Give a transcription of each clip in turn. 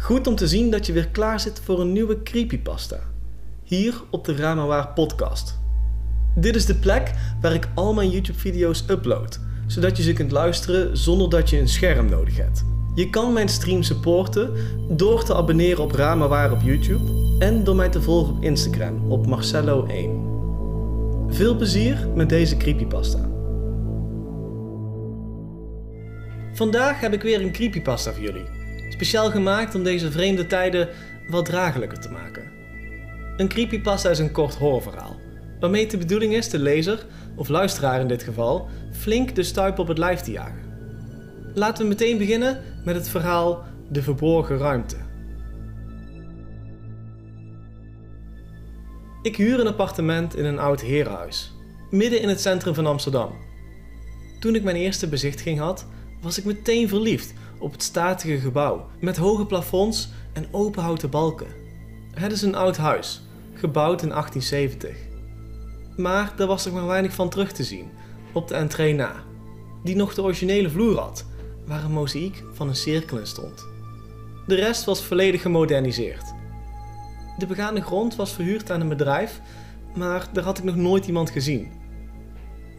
Goed om te zien dat je weer klaar zit voor een nieuwe creepypasta. Hier op de Ramawaar podcast. Dit is de plek waar ik al mijn YouTube video's upload, zodat je ze kunt luisteren zonder dat je een scherm nodig hebt. Je kan mijn stream supporten door te abonneren op Ramawaar op YouTube en door mij te volgen op Instagram op Marcello1. Veel plezier met deze creepypasta. Vandaag heb ik weer een creepypasta voor jullie. Speciaal gemaakt om deze vreemde tijden wat draaglijker te maken. Een creepypasta is een kort horrorverhaal, waarmee het de bedoeling is de lezer, of luisteraar in dit geval, flink de stuip op het lijf te jagen. Laten we meteen beginnen met het verhaal De Verborgen Ruimte. Ik huur een appartement in een oud herenhuis, midden in het centrum van Amsterdam. Toen ik mijn eerste bezichtiging had, was ik meteen verliefd op het statige gebouw met hoge plafonds en open houten balken. Het is een oud huis, gebouwd in 1870. Maar daar was er maar weinig van terug te zien op de entree na, die nog de originele vloer had, waar een mozaïek van een cirkel in stond. De rest was volledig gemoderniseerd. De begane grond was verhuurd aan een bedrijf, maar daar had ik nog nooit iemand gezien.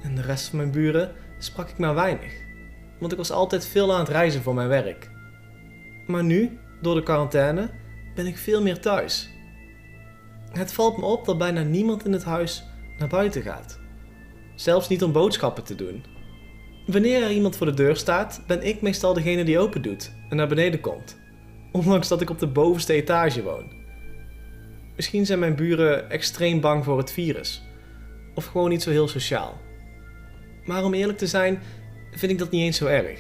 En de rest van mijn buren sprak ik maar weinig want ik was altijd veel aan het reizen voor mijn werk. Maar nu, door de quarantaine, ben ik veel meer thuis. Het valt me op dat bijna niemand in het huis naar buiten gaat. Zelfs niet om boodschappen te doen. Wanneer er iemand voor de deur staat, ben ik meestal degene die open doet en naar beneden komt. Ondanks dat ik op de bovenste etage woon. Misschien zijn mijn buren extreem bang voor het virus. Of gewoon niet zo heel sociaal. Maar om eerlijk te zijn, vind ik dat niet eens zo erg.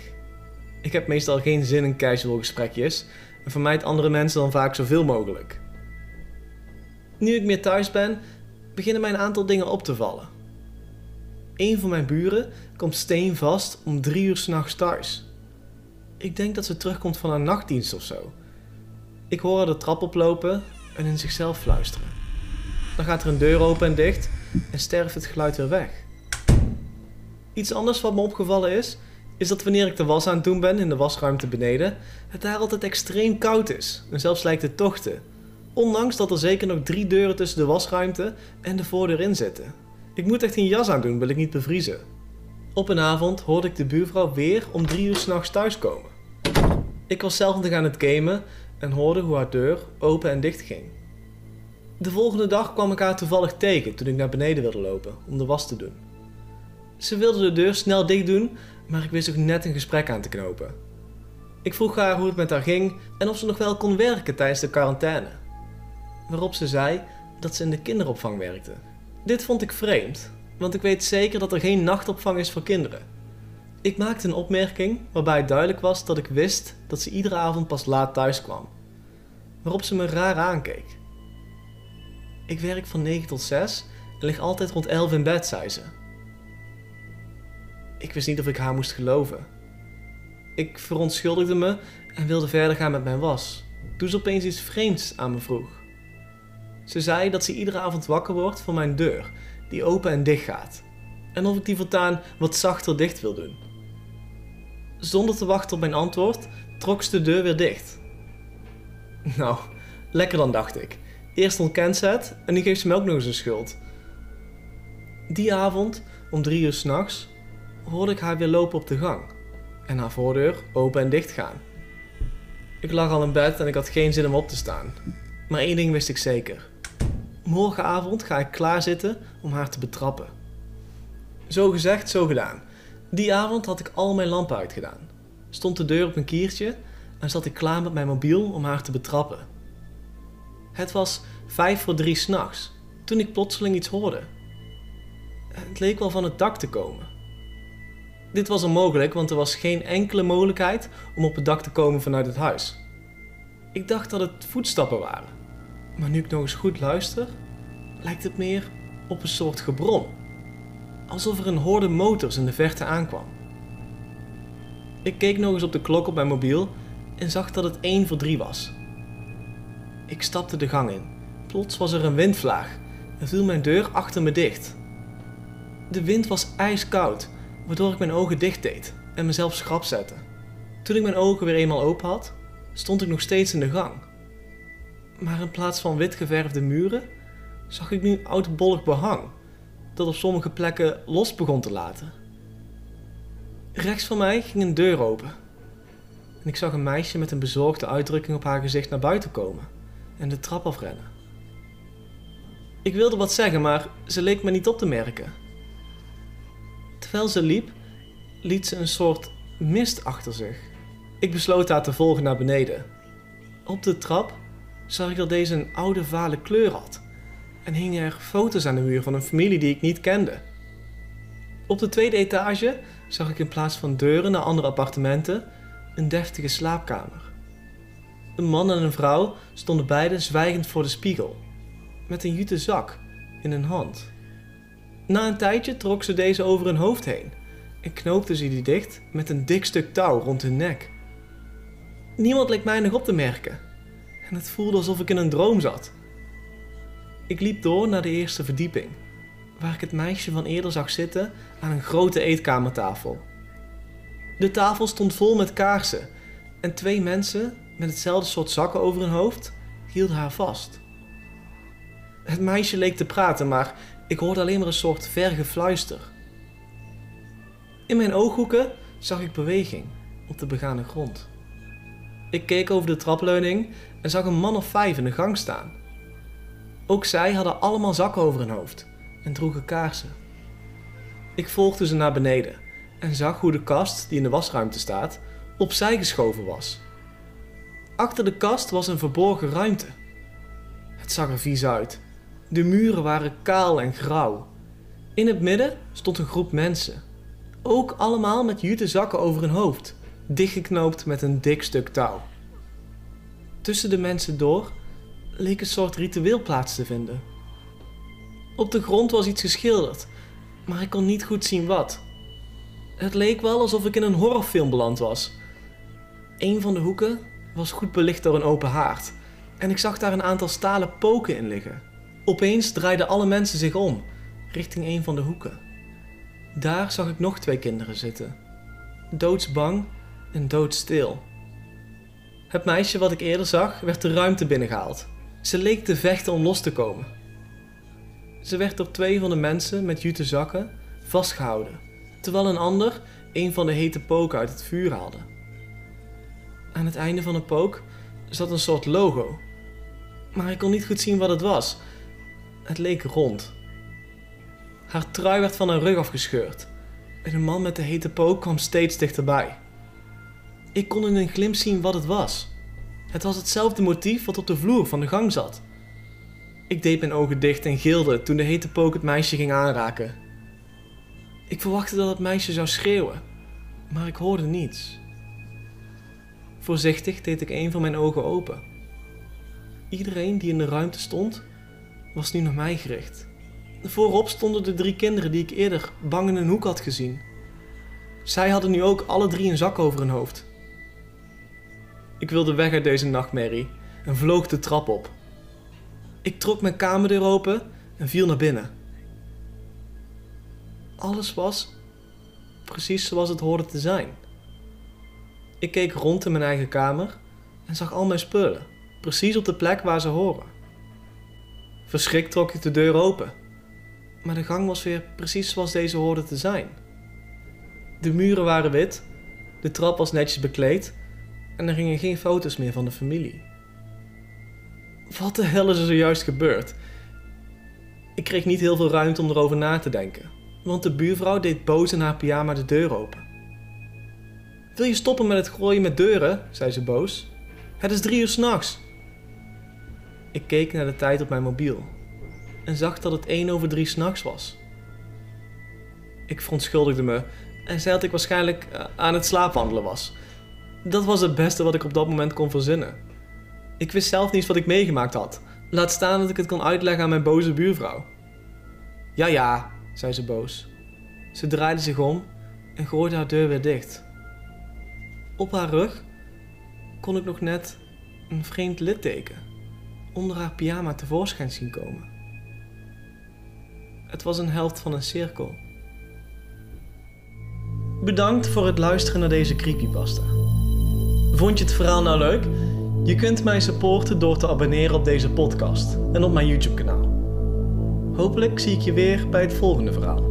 Ik heb meestal geen zin in casual gesprekjes en vermijd andere mensen dan vaak zoveel mogelijk. Nu ik meer thuis ben, beginnen mij een aantal dingen op te vallen. Een van mijn buren komt steenvast om drie uur s'nachts thuis. Ik denk dat ze terugkomt van haar nachtdienst of zo. Ik hoor haar de trap oplopen en in zichzelf fluisteren. Dan gaat er een deur open en dicht en sterft het geluid weer weg. Iets anders wat me opgevallen is, is dat wanneer ik de was aan het doen ben in de wasruimte beneden, het daar altijd extreem koud is en zelfs lijkt het tochten. Ondanks dat er zeker nog drie deuren tussen de wasruimte en de voordeur in zitten. Ik moet echt een jas aan doen, wil ik niet bevriezen. Op een avond hoorde ik de buurvrouw weer om drie uur s'nachts thuiskomen. Ik was zelf nog aan het gamen en hoorde hoe haar deur open en dicht ging. De volgende dag kwam ik haar toevallig tegen toen ik naar beneden wilde lopen om de was te doen. Ze wilde de deur snel dicht doen, maar ik wist ook net een gesprek aan te knopen. Ik vroeg haar hoe het met haar ging en of ze nog wel kon werken tijdens de quarantaine. Waarop ze zei dat ze in de kinderopvang werkte. Dit vond ik vreemd, want ik weet zeker dat er geen nachtopvang is voor kinderen. Ik maakte een opmerking waarbij het duidelijk was dat ik wist dat ze iedere avond pas laat thuis kwam. Waarop ze me raar aankeek. Ik werk van 9 tot 6 en lig altijd rond 11 in bed, zei ze. Ik wist niet of ik haar moest geloven. Ik verontschuldigde me en wilde verder gaan met mijn was, toen ze opeens iets vreemds aan me vroeg. Ze zei dat ze iedere avond wakker wordt voor mijn deur, die open en dicht gaat, en of ik die voortaan wat zachter dicht wil doen. Zonder te wachten op mijn antwoord, trok ze de deur weer dicht. Nou, lekker dan dacht ik. Eerst ontkent ze het en nu geeft ze me ook nog eens een schuld. Die avond, om drie uur s'nachts, hoorde ik haar weer lopen op de gang en haar voordeur open en dicht gaan. Ik lag al in bed en ik had geen zin om op te staan. Maar één ding wist ik zeker. Morgenavond ga ik klaarzitten om haar te betrappen. Zo gezegd, zo gedaan. Die avond had ik al mijn lampen uitgedaan. Stond de deur op een kiertje en zat ik klaar met mijn mobiel om haar te betrappen. Het was vijf voor drie s'nachts toen ik plotseling iets hoorde. Het leek wel van het dak te komen. Dit was onmogelijk, want er was geen enkele mogelijkheid om op het dak te komen vanuit het huis. Ik dacht dat het voetstappen waren, maar nu ik nog eens goed luister, lijkt het meer op een soort gebrom. Alsof er een horde motors in de verte aankwam. Ik keek nog eens op de klok op mijn mobiel en zag dat het 1 voor 3 was. Ik stapte de gang in. Plots was er een windvlaag en viel mijn deur achter me dicht. De wind was ijskoud waardoor ik mijn ogen dicht deed en mezelf schrap zette. Toen ik mijn ogen weer eenmaal open had, stond ik nog steeds in de gang. Maar in plaats van wit geverfde muren zag ik nu oudbollig behang, dat op sommige plekken los begon te laten. Rechts van mij ging een deur open. En ik zag een meisje met een bezorgde uitdrukking op haar gezicht naar buiten komen en de trap afrennen. Ik wilde wat zeggen, maar ze leek me niet op te merken. Terwijl ze liep, liet ze een soort mist achter zich. Ik besloot haar te volgen naar beneden. Op de trap zag ik dat deze een oude vale kleur had en hingen er foto's aan de muur van een familie die ik niet kende. Op de tweede etage zag ik in plaats van deuren naar andere appartementen een deftige slaapkamer. Een man en een vrouw stonden beide zwijgend voor de spiegel, met een jute zak in hun hand. Na een tijdje trok ze deze over hun hoofd heen en knoopte ze die dicht met een dik stuk touw rond hun nek. Niemand leek mij nog op te merken en het voelde alsof ik in een droom zat. Ik liep door naar de eerste verdieping, waar ik het meisje van eerder zag zitten aan een grote eetkamertafel. De tafel stond vol met kaarsen en twee mensen met hetzelfde soort zakken over hun hoofd hielden haar vast. Het meisje leek te praten, maar ik hoorde alleen maar een soort vergefluister. In mijn ooghoeken zag ik beweging op de begane grond. Ik keek over de trapleuning en zag een man of vijf in de gang staan. Ook zij hadden allemaal zakken over hun hoofd en droegen kaarsen. Ik volgde ze naar beneden en zag hoe de kast die in de wasruimte staat opzij geschoven was. Achter de kast was een verborgen ruimte. Het zag er vies uit. De muren waren kaal en grauw. In het midden stond een groep mensen. Ook allemaal met jute zakken over hun hoofd, dichtgeknoopt met een dik stuk touw. Tussen de mensen door leek een soort ritueel plaats te vinden. Op de grond was iets geschilderd, maar ik kon niet goed zien wat. Het leek wel alsof ik in een horrorfilm beland was. Een van de hoeken was goed belicht door een open haard en ik zag daar een aantal stalen poken in liggen. Opeens draaiden alle mensen zich om, richting een van de hoeken. Daar zag ik nog twee kinderen zitten, doodsbang en doodstil. Het meisje wat ik eerder zag werd de ruimte binnengehaald. Ze leek te vechten om los te komen. Ze werd door twee van de mensen met jute zakken vastgehouden, terwijl een ander een van de hete poken uit het vuur haalde. Aan het einde van de pook zat een soort logo, maar ik kon niet goed zien wat het was. Het leek rond. Haar trui werd van haar rug afgescheurd en de man met de hete pook kwam steeds dichterbij. Ik kon in een glimp zien wat het was. Het was hetzelfde motief wat op de vloer van de gang zat. Ik deed mijn ogen dicht en gilde toen de hete pook het meisje ging aanraken. Ik verwachtte dat het meisje zou schreeuwen, maar ik hoorde niets. Voorzichtig deed ik een van mijn ogen open. Iedereen die in de ruimte stond, was nu naar mij gericht. Voorop stonden de drie kinderen die ik eerder bang in een hoek had gezien. Zij hadden nu ook alle drie een zak over hun hoofd. Ik wilde weg uit deze nachtmerrie en vloog de trap op. Ik trok mijn kamerdeur open en viel naar binnen. Alles was precies zoals het hoorde te zijn. Ik keek rond in mijn eigen kamer en zag al mijn spullen, precies op de plek waar ze horen. Verschrikt trok ik de deur open, maar de gang was weer precies zoals deze hoorde te zijn. De muren waren wit, de trap was netjes bekleed en er gingen geen foto's meer van de familie. Wat de hel is er zojuist gebeurd? Ik kreeg niet heel veel ruimte om erover na te denken, want de buurvrouw deed boos in haar pyjama de deur open. Wil je stoppen met het gooien met deuren? zei ze boos. Het is drie uur s'nachts. Ik keek naar de tijd op mijn mobiel en zag dat het één over drie s'nachts was. Ik verontschuldigde me en zei dat ik waarschijnlijk eh, aan het slaapwandelen was. Dat was het beste wat ik op dat moment kon verzinnen. Ik wist zelf niet wat ik meegemaakt had. Laat staan dat ik het kon uitleggen aan mijn boze buurvrouw. Ja, ja, zei ze boos. Ze draaide zich om en gooide haar deur weer dicht. Op haar rug kon ik nog net een vreemd litteken onder haar pyjama tevoorschijn zien komen. Het was een helft van een cirkel. Bedankt voor het luisteren naar deze creepypasta. Vond je het verhaal nou leuk? Je kunt mij supporten door te abonneren op deze podcast en op mijn YouTube kanaal. Hopelijk zie ik je weer bij het volgende verhaal.